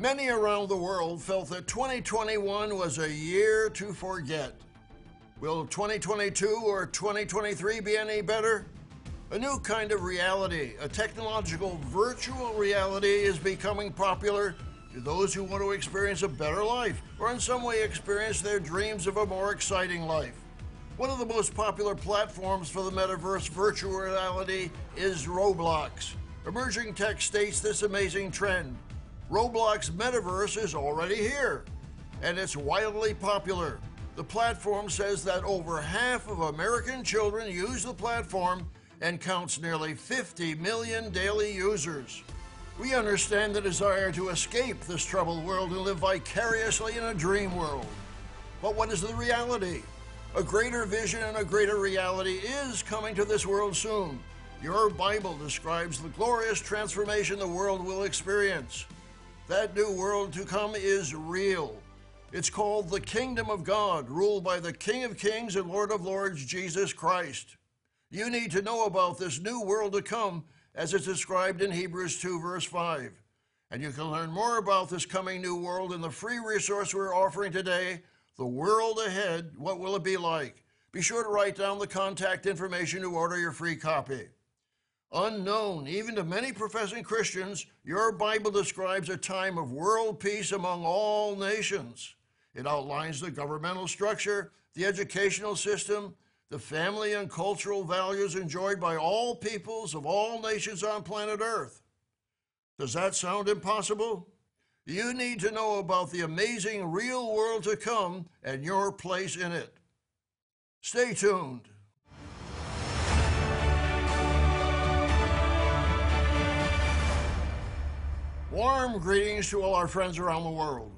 Many around the world felt that 2021 was a year to forget. Will 2022 or 2023 be any better? A new kind of reality, a technological virtual reality, is becoming popular to those who want to experience a better life or in some way experience their dreams of a more exciting life. One of the most popular platforms for the metaverse virtual reality is Roblox. Emerging Tech states this amazing trend. Roblox Metaverse is already here, and it's wildly popular. The platform says that over half of American children use the platform and counts nearly 50 million daily users. We understand the desire to escape this troubled world and live vicariously in a dream world. But what is the reality? A greater vision and a greater reality is coming to this world soon. Your Bible describes the glorious transformation the world will experience. That new world to come is real. It's called the Kingdom of God, ruled by the King of Kings and Lord of Lords, Jesus Christ. You need to know about this new world to come as it's described in Hebrews 2, verse 5. And you can learn more about this coming new world in the free resource we're offering today, The World Ahead What Will It Be Like? Be sure to write down the contact information to order your free copy. Unknown even to many professing Christians, your Bible describes a time of world peace among all nations. It outlines the governmental structure, the educational system, the family and cultural values enjoyed by all peoples of all nations on planet Earth. Does that sound impossible? You need to know about the amazing real world to come and your place in it. Stay tuned. Warm greetings to all our friends around the world.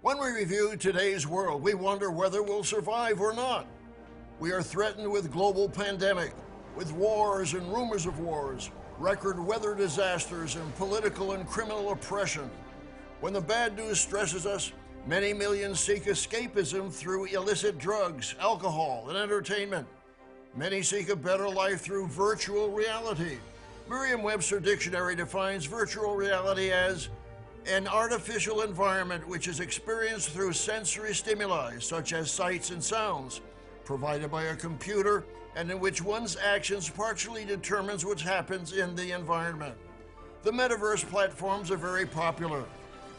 When we review today's world, we wonder whether we'll survive or not. We are threatened with global pandemic, with wars and rumors of wars, record weather disasters, and political and criminal oppression. When the bad news stresses us, many millions seek escapism through illicit drugs, alcohol, and entertainment. Many seek a better life through virtual reality. Merriam Webster Dictionary defines virtual reality as an artificial environment which is experienced through sensory stimuli, such as sights and sounds, provided by a computer, and in which one's actions partially determines what happens in the environment. The metaverse platforms are very popular.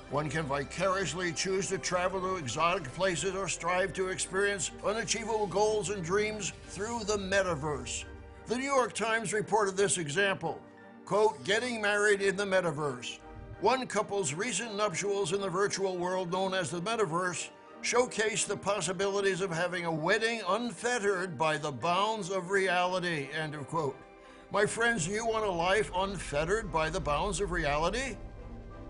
One can vicariously choose to travel to exotic places or strive to experience unachievable goals and dreams through the metaverse. The New York Times reported this example quote, getting married in the metaverse. One couple's recent nuptials in the virtual world known as the metaverse showcase the possibilities of having a wedding unfettered by the bounds of reality. End of quote. My friends, do you want a life unfettered by the bounds of reality?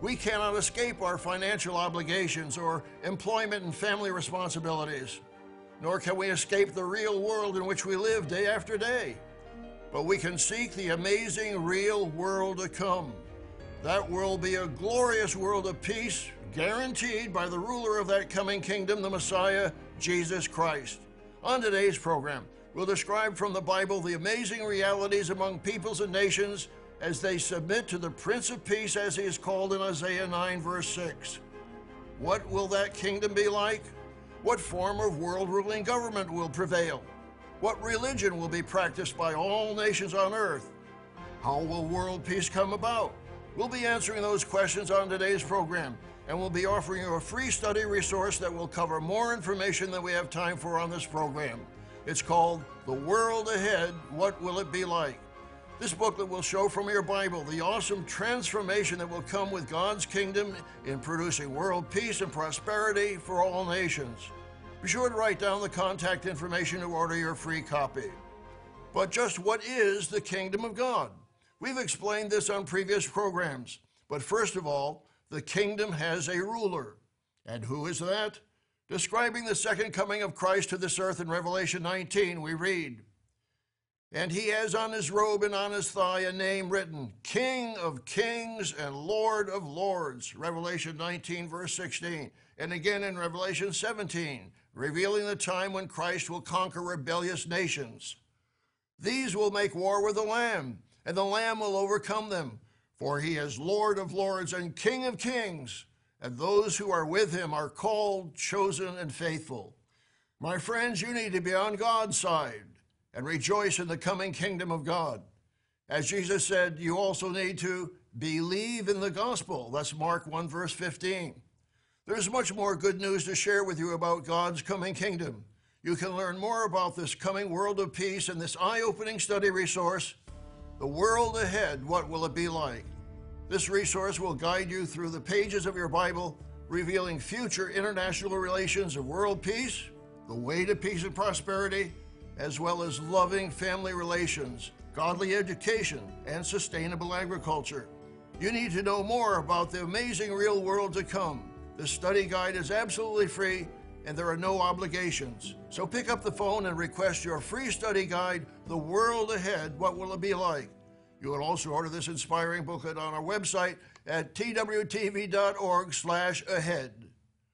We cannot escape our financial obligations or employment and family responsibilities, nor can we escape the real world in which we live day after day but we can seek the amazing real world to come. That will be a glorious world of peace, guaranteed by the ruler of that coming kingdom, the Messiah, Jesus Christ. On today's program, we'll describe from the Bible the amazing realities among peoples and nations as they submit to the Prince of Peace, as he is called in Isaiah 9, verse 6. What will that kingdom be like? What form of world ruling government will prevail? What religion will be practiced by all nations on earth? How will world peace come about? We'll be answering those questions on today's program, and we'll be offering you a free study resource that will cover more information than we have time for on this program. It's called The World Ahead What Will It Be Like? This booklet will show from your Bible the awesome transformation that will come with God's kingdom in producing world peace and prosperity for all nations. Be sure to write down the contact information to order your free copy. But just what is the kingdom of God? We've explained this on previous programs. But first of all, the kingdom has a ruler. And who is that? Describing the second coming of Christ to this earth in Revelation 19, we read, And he has on his robe and on his thigh a name written, King of kings and Lord of lords. Revelation 19, verse 16. And again in Revelation 17, revealing the time when Christ will conquer rebellious nations. These will make war with the Lamb, and the Lamb will overcome them, for he is Lord of lords and King of kings, and those who are with him are called, chosen, and faithful. My friends, you need to be on God's side and rejoice in the coming kingdom of God. As Jesus said, you also need to believe in the gospel. That's Mark 1, verse 15. There's much more good news to share with you about God's coming kingdom. You can learn more about this coming world of peace in this eye opening study resource, The World Ahead What Will It Be Like? This resource will guide you through the pages of your Bible, revealing future international relations of world peace, the way to peace and prosperity, as well as loving family relations, godly education, and sustainable agriculture. You need to know more about the amazing real world to come. The study guide is absolutely free and there are no obligations. So pick up the phone and request your free study guide, The World Ahead What Will It Be Like? You can also order this inspiring booklet on our website at twtv.org/ahead.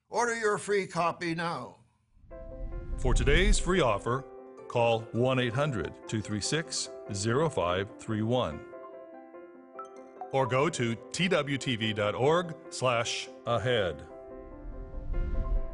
Order your free copy now. For today's free offer, call 1 800 236 0531 or go to twtv.org/ahead.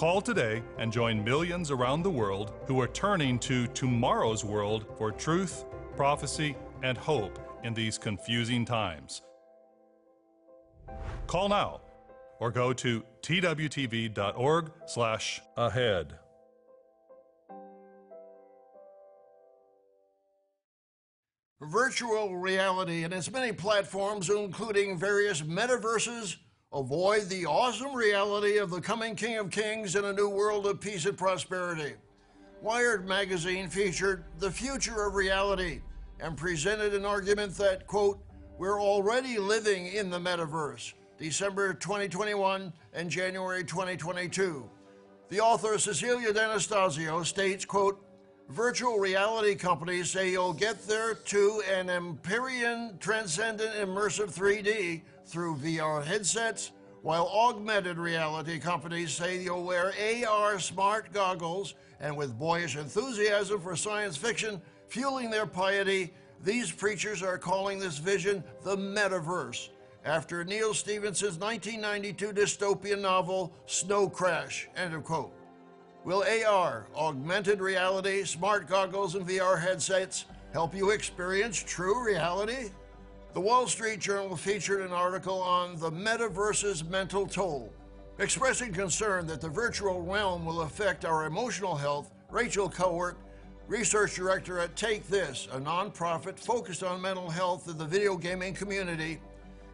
Call today and join millions around the world who are turning to tomorrow's world for truth, prophecy, and hope in these confusing times. Call now or go to twtv.org/ahead. Virtual reality and its many platforms, including various metaverses, avoid the awesome reality of the coming King of Kings in a new world of peace and prosperity. Wired magazine featured The Future of Reality and presented an argument that, quote, we're already living in the metaverse, December 2021 and January 2022. The author Cecilia D'Anastasio states, quote, Virtual reality companies say you'll get there to an Empyrean transcendent immersive 3D through VR headsets, while augmented reality companies say you'll wear AR smart goggles and with boyish enthusiasm for science fiction fueling their piety, these preachers are calling this vision the metaverse after Neal Stephenson's 1992 dystopian novel Snow Crash. End of quote. Will AR, augmented reality, smart goggles, and VR headsets help you experience true reality? The Wall Street Journal featured an article on the metaverse's mental toll. Expressing concern that the virtual realm will affect our emotional health, Rachel Kowert, research director at Take This, a nonprofit focused on mental health in the video gaming community,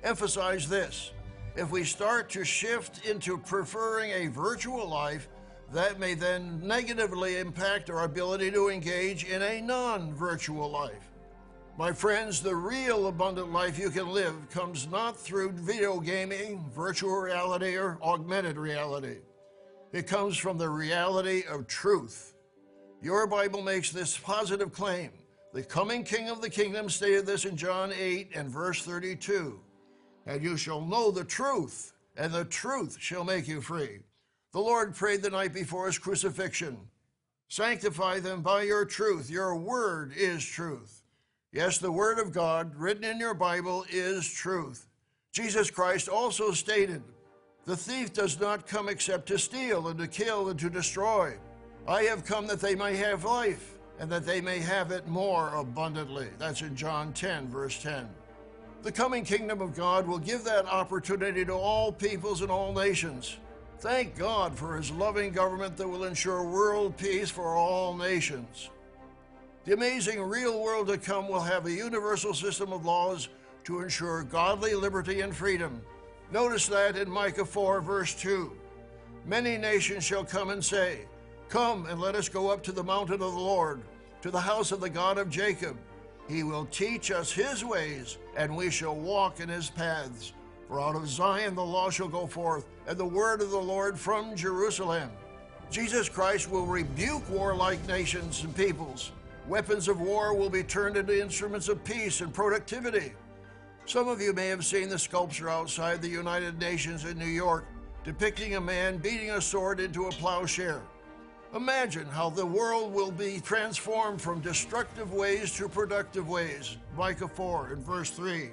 emphasized this. If we start to shift into preferring a virtual life, that may then negatively impact our ability to engage in a non virtual life. My friends, the real abundant life you can live comes not through video gaming, virtual reality, or augmented reality. It comes from the reality of truth. Your Bible makes this positive claim. The coming King of the kingdom stated this in John 8 and verse 32. And you shall know the truth, and the truth shall make you free. The Lord prayed the night before his crucifixion Sanctify them by your truth. Your word is truth. Yes, the word of God written in your Bible is truth. Jesus Christ also stated, The thief does not come except to steal and to kill and to destroy. I have come that they may have life and that they may have it more abundantly. That's in John 10, verse 10. The coming kingdom of God will give that opportunity to all peoples and all nations. Thank God for his loving government that will ensure world peace for all nations. The amazing real world to come will have a universal system of laws to ensure godly liberty and freedom. Notice that in Micah 4, verse 2. Many nations shall come and say, Come and let us go up to the mountain of the Lord, to the house of the God of Jacob. He will teach us his ways, and we shall walk in his paths. For out of Zion the law shall go forth, and the word of the Lord from Jerusalem. Jesus Christ will rebuke warlike nations and peoples. Weapons of war will be turned into instruments of peace and productivity. Some of you may have seen the sculpture outside the United Nations in New York depicting a man beating a sword into a plowshare. Imagine how the world will be transformed from destructive ways to productive ways. Micah 4 and verse 3.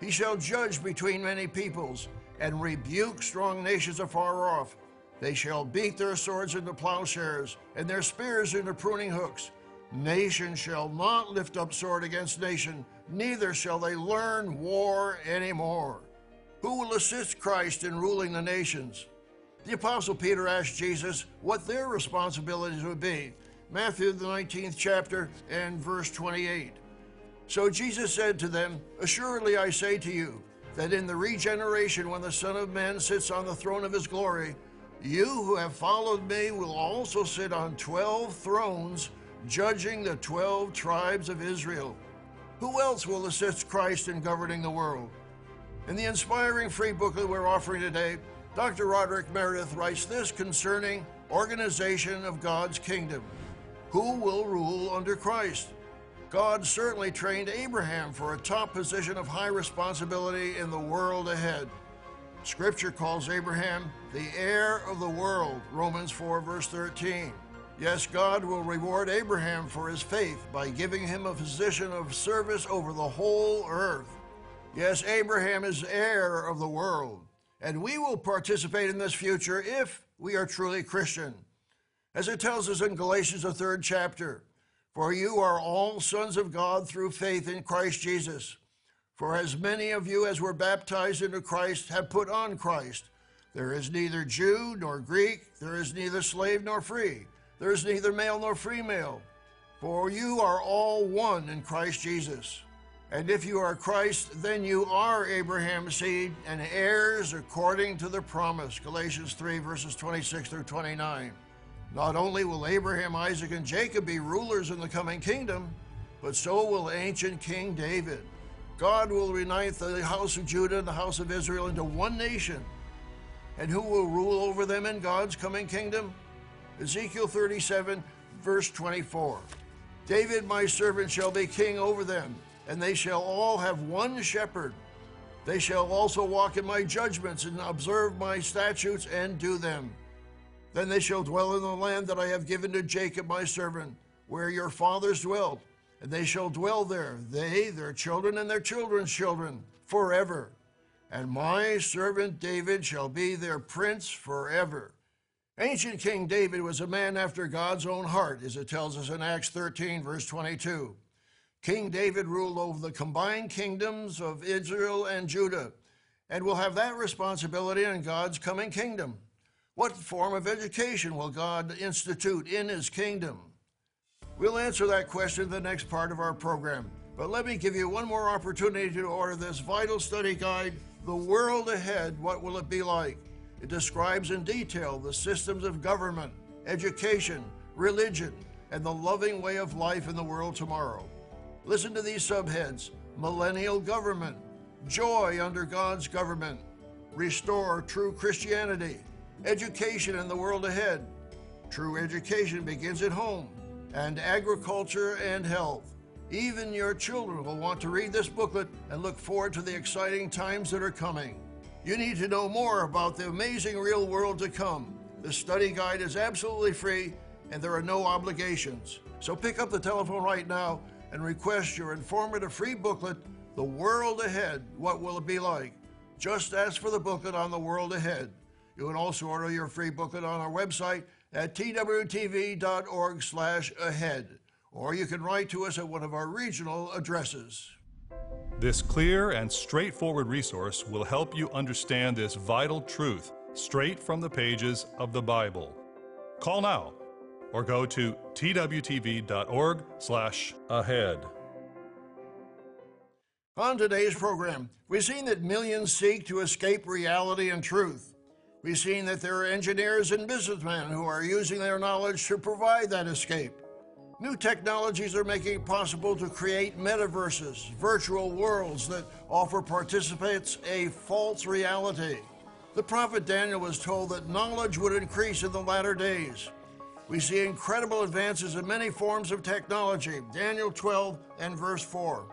He shall judge between many peoples and rebuke strong nations afar off. They shall beat their swords into plowshares and their spears into pruning hooks. Nation shall not lift up sword against nation, neither shall they learn war anymore. Who will assist Christ in ruling the nations? The Apostle Peter asked Jesus what their responsibilities would be. Matthew, the 19th chapter, and verse 28. So Jesus said to them, Assuredly I say to you, that in the regeneration, when the Son of Man sits on the throne of his glory, you who have followed me will also sit on 12 thrones, judging the 12 tribes of Israel. Who else will assist Christ in governing the world? In the inspiring free booklet we're offering today, Dr. Roderick Meredith writes this concerning organization of God's kingdom. Who will rule under Christ? God certainly trained Abraham for a top position of high responsibility in the world ahead. Scripture calls Abraham the heir of the world, Romans 4, verse 13. Yes, God will reward Abraham for his faith by giving him a position of service over the whole earth. Yes, Abraham is heir of the world, and we will participate in this future if we are truly Christian. As it tells us in Galatians, the third chapter, for you are all sons of God through faith in Christ Jesus. For as many of you as were baptized into Christ have put on Christ. There is neither Jew nor Greek, there is neither slave nor free, there is neither male nor female. For you are all one in Christ Jesus. And if you are Christ, then you are Abraham's seed and heirs according to the promise. Galatians 3, verses 26 through 29. Not only will Abraham, Isaac, and Jacob be rulers in the coming kingdom, but so will ancient King David. God will unite the house of Judah and the house of Israel into one nation. And who will rule over them in God's coming kingdom? Ezekiel 37, verse 24. David, my servant, shall be king over them, and they shall all have one shepherd. They shall also walk in my judgments and observe my statutes and do them. Then they shall dwell in the land that I have given to Jacob my servant, where your fathers dwelt, and they shall dwell there, they, their children, and their children's children, forever. And my servant David shall be their prince forever. Ancient King David was a man after God's own heart, as it tells us in Acts 13, verse 22. King David ruled over the combined kingdoms of Israel and Judah, and will have that responsibility in God's coming kingdom. What form of education will God institute in His kingdom? We'll answer that question in the next part of our program. But let me give you one more opportunity to order this vital study guide, The World Ahead What Will It Be Like? It describes in detail the systems of government, education, religion, and the loving way of life in the world tomorrow. Listen to these subheads Millennial Government, Joy under God's Government, Restore True Christianity education in the world ahead. True education begins at home, and agriculture and health. Even your children will want to read this booklet and look forward to the exciting times that are coming. You need to know more about the amazing real world to come. The study guide is absolutely free and there are no obligations. So pick up the telephone right now and request your informative free booklet, The World Ahead What Will It Be Like? Just ask for the booklet on the world ahead. You can also order your free booklet on our website at twtv.org slash ahead, or you can write to us at one of our regional addresses. This clear and straightforward resource will help you understand this vital truth straight from the pages of the Bible. Call now or go to twtv.org slash ahead. On today's program, we've seen that millions seek to escape reality and truth. We've seen that there are engineers and businessmen who are using their knowledge to provide that escape. New technologies are making it possible to create metaverses, virtual worlds that offer participants a false reality. The prophet Daniel was told that knowledge would increase in the latter days. We see incredible advances in many forms of technology. Daniel 12 and verse 4.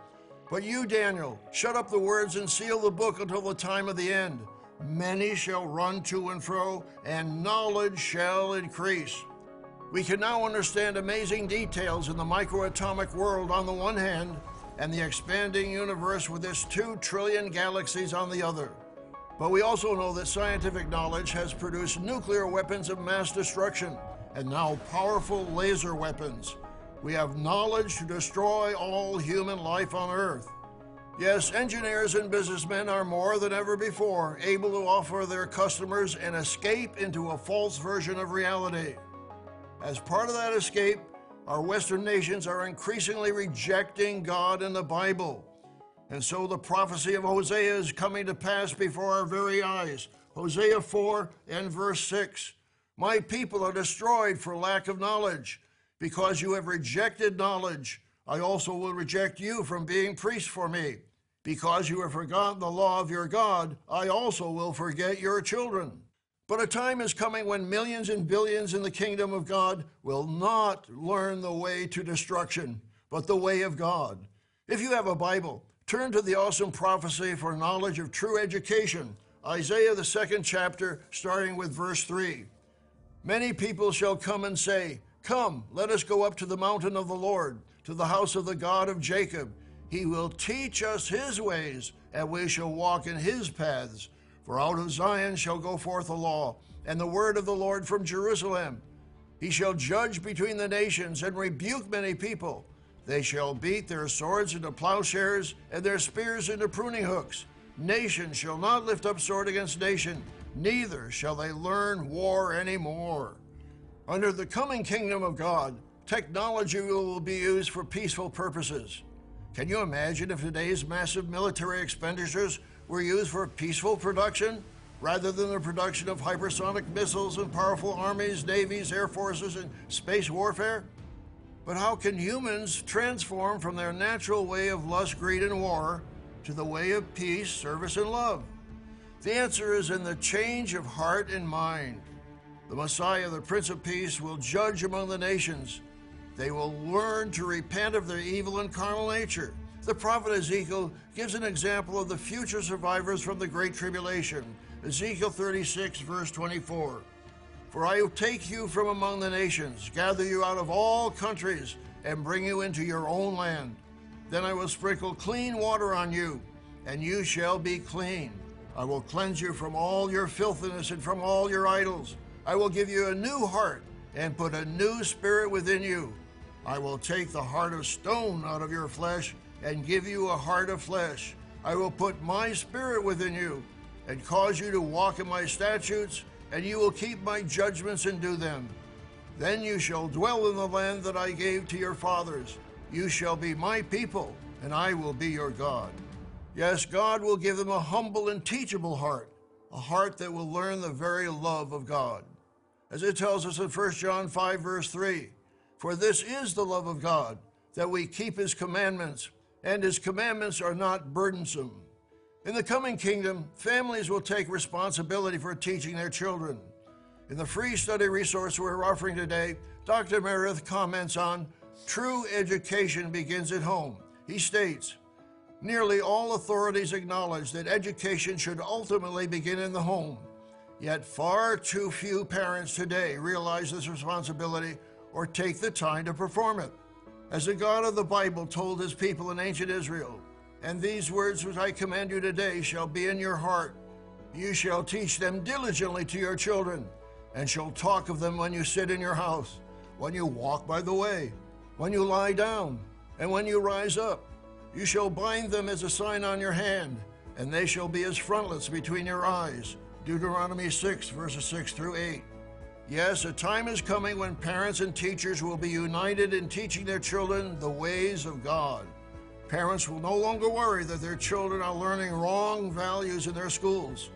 But you, Daniel, shut up the words and seal the book until the time of the end. Many shall run to and fro, and knowledge shall increase. We can now understand amazing details in the microatomic world on the one hand, and the expanding universe with its two trillion galaxies on the other. But we also know that scientific knowledge has produced nuclear weapons of mass destruction and now powerful laser weapons. We have knowledge to destroy all human life on Earth. Yes, engineers and businessmen are more than ever before able to offer their customers an escape into a false version of reality. As part of that escape, our Western nations are increasingly rejecting God and the Bible. And so the prophecy of Hosea is coming to pass before our very eyes. Hosea 4 and verse 6. My people are destroyed for lack of knowledge. Because you have rejected knowledge, I also will reject you from being priest for me. Because you have forgotten the law of your God, I also will forget your children. But a time is coming when millions and billions in the kingdom of God will not learn the way to destruction, but the way of God. If you have a Bible, turn to the awesome prophecy for knowledge of true education, Isaiah, the second chapter, starting with verse 3. Many people shall come and say, Come, let us go up to the mountain of the Lord, to the house of the God of Jacob. He will teach us his ways, and we shall walk in his paths. For out of Zion shall go forth the law, and the word of the Lord from Jerusalem. He shall judge between the nations and rebuke many people. They shall beat their swords into plowshares and their spears into pruning hooks. Nation shall not lift up sword against nation, neither shall they learn war any more. Under the coming kingdom of God, technology will be used for peaceful purposes. Can you imagine if today's massive military expenditures were used for peaceful production rather than the production of hypersonic missiles and powerful armies, navies, air forces, and space warfare? But how can humans transform from their natural way of lust, greed, and war to the way of peace, service, and love? The answer is in the change of heart and mind. The Messiah, the Prince of Peace, will judge among the nations. They will learn to repent of their evil and carnal nature. The prophet Ezekiel gives an example of the future survivors from the Great Tribulation. Ezekiel 36, verse 24. For I will take you from among the nations, gather you out of all countries, and bring you into your own land. Then I will sprinkle clean water on you, and you shall be clean. I will cleanse you from all your filthiness and from all your idols. I will give you a new heart and put a new spirit within you. I will take the heart of stone out of your flesh and give you a heart of flesh. I will put my spirit within you and cause you to walk in my statutes, and you will keep my judgments and do them. Then you shall dwell in the land that I gave to your fathers. You shall be my people, and I will be your God. Yes, God will give them a humble and teachable heart, a heart that will learn the very love of God. As it tells us in 1 John 5, verse 3 For this is the love of God, that we keep his commandments, and his commandments are not burdensome. In the coming kingdom, families will take responsibility for teaching their children. In the free study resource we're offering today, Dr. Meredith comments on true education begins at home. He states, Nearly all authorities acknowledge that education should ultimately begin in the home. Yet far too few parents today realize this responsibility or take the time to perform it. As the God of the Bible told his people in ancient Israel, and these words which I command you today shall be in your heart. You shall teach them diligently to your children, and shall talk of them when you sit in your house, when you walk by the way, when you lie down, and when you rise up you shall bind them as a sign on your hand, and they shall be as frontlets between your eyes. Deuteronomy 6, verses 6 through 8. Yes, a time is coming when parents and teachers will be united in teaching their children the ways of God. Parents will no longer worry that their children are learning wrong values in their schools.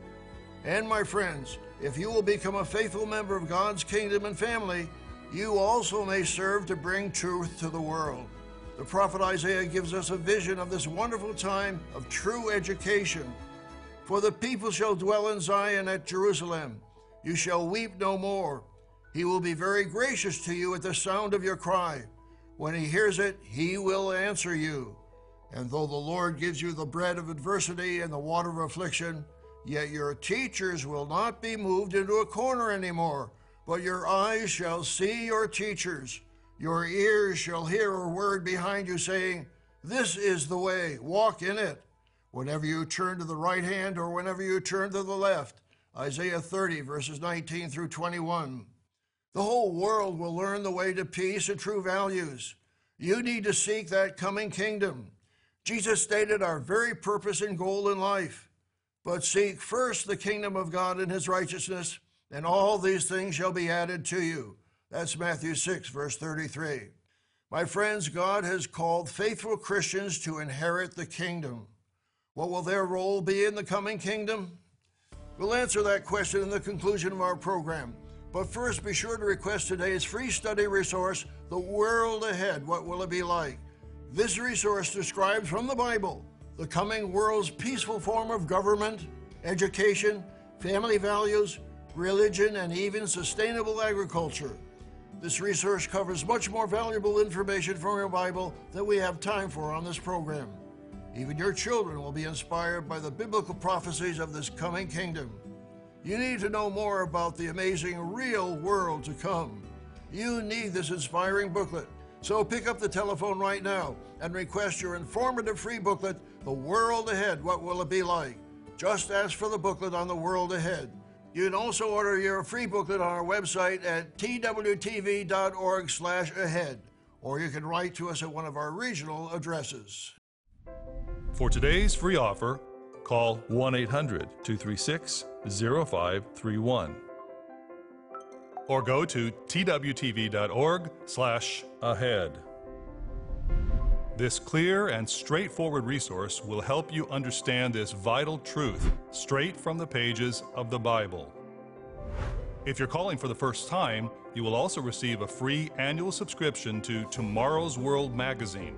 And my friends, if you will become a faithful member of God's kingdom and family, you also may serve to bring truth to the world. The prophet Isaiah gives us a vision of this wonderful time of true education. For the people shall dwell in Zion at Jerusalem. You shall weep no more. He will be very gracious to you at the sound of your cry. When he hears it, he will answer you. And though the Lord gives you the bread of adversity and the water of affliction, yet your teachers will not be moved into a corner anymore, but your eyes shall see your teachers. Your ears shall hear a word behind you saying, This is the way, walk in it. Whenever you turn to the right hand or whenever you turn to the left. Isaiah 30, verses 19 through 21. The whole world will learn the way to peace and true values. You need to seek that coming kingdom. Jesus stated our very purpose and goal in life. But seek first the kingdom of God and his righteousness, and all these things shall be added to you. That's Matthew 6, verse 33. My friends, God has called faithful Christians to inherit the kingdom. What will their role be in the coming kingdom? We'll answer that question in the conclusion of our program. But first, be sure to request today's free study resource, The World Ahead What Will It Be Like? This resource describes from the Bible the coming world's peaceful form of government, education, family values, religion, and even sustainable agriculture. This resource covers much more valuable information from your Bible than we have time for on this program. Even your children will be inspired by the biblical prophecies of this coming kingdom. You need to know more about the amazing real world to come. You need this inspiring booklet. So pick up the telephone right now and request your informative free booklet, The World Ahead What Will It Be Like? Just ask for the booklet on the world ahead. You can also order your free booklet on our website at twtv.org/ahead or you can write to us at one of our regional addresses. For today's free offer, call 1 800 236 0531 or go to twtv.org slash ahead. This clear and straightforward resource will help you understand this vital truth straight from the pages of the Bible. If you're calling for the first time, you will also receive a free annual subscription to Tomorrow's World magazine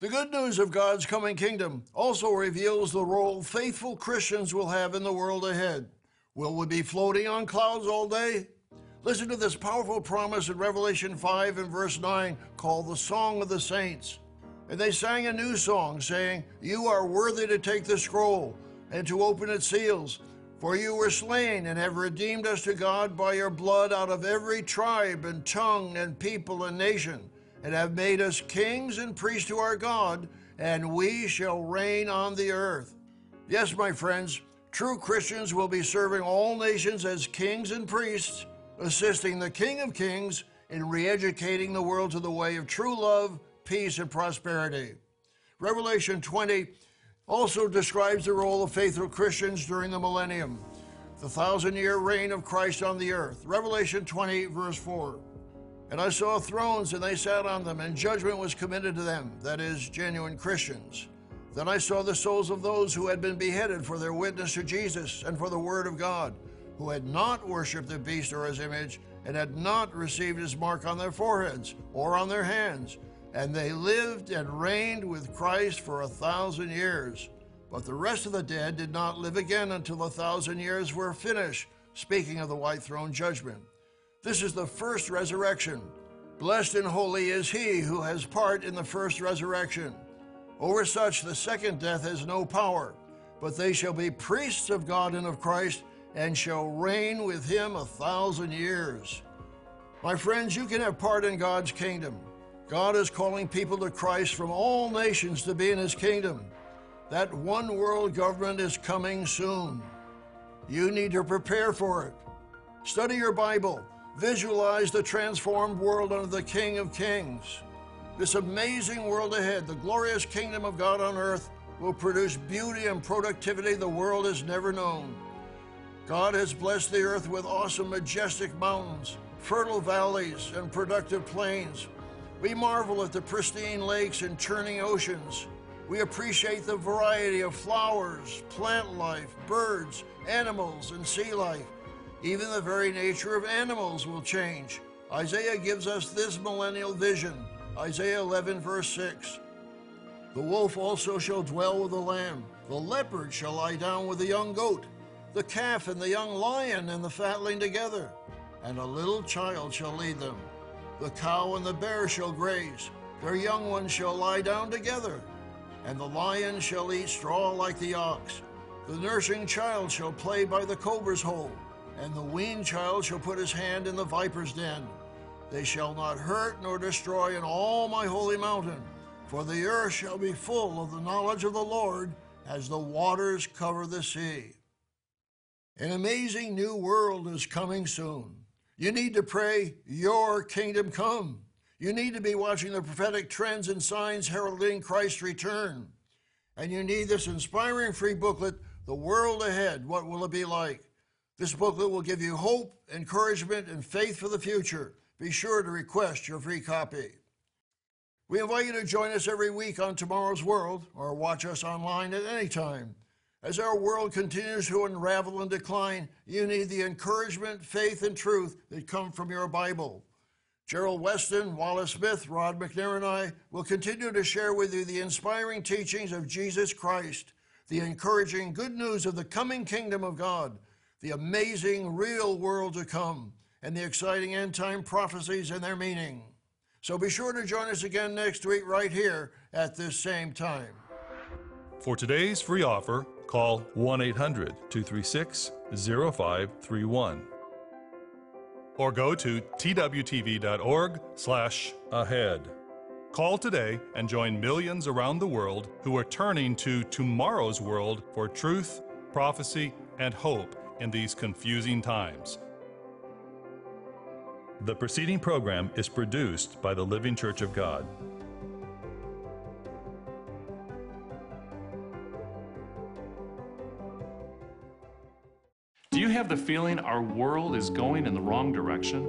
The good news of God's coming kingdom also reveals the role faithful Christians will have in the world ahead. Will we be floating on clouds all day? Listen to this powerful promise in Revelation 5 and verse 9 called the Song of the Saints. And they sang a new song, saying, You are worthy to take the scroll and to open its seals. For you were slain and have redeemed us to God by your blood out of every tribe and tongue and people and nation and have made us kings and priests to our God, and we shall reign on the earth. Yes, my friends, true Christians will be serving all nations as kings and priests, assisting the King of Kings in re educating the world to the way of true love, peace, and prosperity. Revelation 20 also describes the role of faithful Christians during the millennium, the thousand year reign of Christ on the earth. Revelation 20, verse 4. And I saw thrones, and they sat on them, and judgment was committed to them, that is, genuine Christians. Then I saw the souls of those who had been beheaded for their witness to Jesus and for the Word of God, who had not worshipped the beast or his image, and had not received his mark on their foreheads or on their hands. And they lived and reigned with Christ for a thousand years. But the rest of the dead did not live again until the thousand years were finished, speaking of the white throne judgment. This is the first resurrection. Blessed and holy is he who has part in the first resurrection. Over such the second death has no power, but they shall be priests of God and of Christ, and shall reign with him a thousand years. My friends, you can have part in God's kingdom. God is calling people to Christ from all nations to be in his kingdom. That one world government is coming soon. You need to prepare for it. Study your Bible Visualize the transformed world under the King of Kings. This amazing world ahead, the glorious kingdom of God on earth, will produce beauty and productivity the world has never known. God has blessed the earth with awesome, majestic mountains, fertile valleys, and productive plains. We marvel at the pristine lakes and churning oceans. We appreciate the variety of flowers, plant life, birds, animals, and sea life. Even the very nature of animals will change. Isaiah gives us this millennial vision Isaiah 11, verse 6. The wolf also shall dwell with the lamb, the leopard shall lie down with the young goat the calf and the young lion and the fatling together, and a little child shall lead them. The cow and the bear shall graze, their young ones shall lie down together, and the lion shall eat straw like the ox. The nursing child shall play by the cobra's hole, and the weaned child shall put his hand in the viper's den. They shall not hurt nor destroy in all my holy mountain, for the earth shall be full of the knowledge of the Lord as the waters cover the sea. An amazing new world is coming soon. You need to pray, Your kingdom come. You need to be watching the prophetic trends and signs heralding Christ's return. And you need this inspiring free booklet, The World Ahead What Will It Be Like? This booklet will give you hope, encouragement, and faith for the future. Be sure to request your free copy. We invite you to join us every week on Tomorrow's World or watch us online at any time. As our world continues to unravel and decline, you need the encouragement, faith, and truth that come from your Bible. Gerald Weston, Wallace Smith, Rod McNair, and I will continue to share with you the inspiring teachings of Jesus Christ, the encouraging good news of the coming kingdom of God, the amazing real world to come, and the exciting end time prophecies and their meaning. So be sure to join us again next week right here at this same time. For today's free offer, Call 1 800 236 0531 or go to twtv.org slash ahead. Call today and join millions around the world who are turning to tomorrow's world for truth, prophecy, and hope in these confusing times. The preceding program is produced by the Living Church of God. Do you have the feeling our world is going in the wrong direction?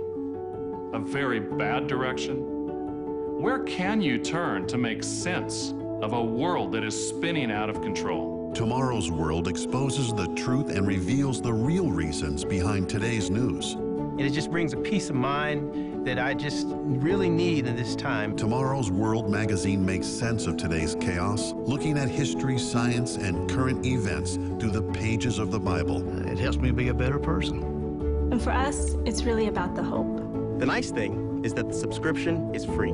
A very bad direction? Where can you turn to make sense of a world that is spinning out of control? Tomorrow's World exposes the truth and reveals the real reasons behind today's news. And it just brings a peace of mind that I just really need in this time. Tomorrow's World magazine makes sense of today's chaos, looking at history, science, and current events through the pages of the Bible. It helps me be a better person. And for us, it's really about the hope. The nice thing is that the subscription is free.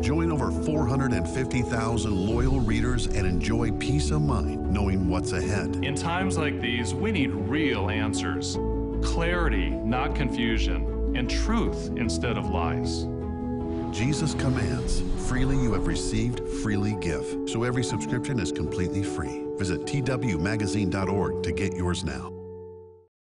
Join over 450,000 loyal readers and enjoy peace of mind knowing what's ahead. In times like these, we need real answers clarity, not confusion, and truth instead of lies. Jesus commands, freely you have received, freely give. So every subscription is completely free. Visit twmagazine.org to get yours now.